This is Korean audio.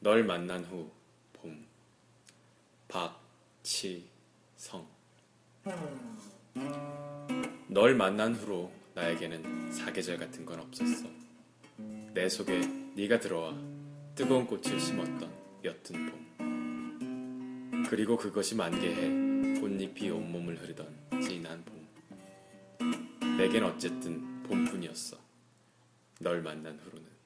널 만난 후 봄. 박치성. 널 만난 후로 나에게는 사계절 같은 건 없었어. 내 속에 네가 들어와 뜨거운 꽃을 심었던 옅은 봄. 그리고 그것이 만개해 꽃잎이 온몸을 흐르던 진한 봄. 내겐 어쨌든 봄뿐이었어. 널 만난 후로는.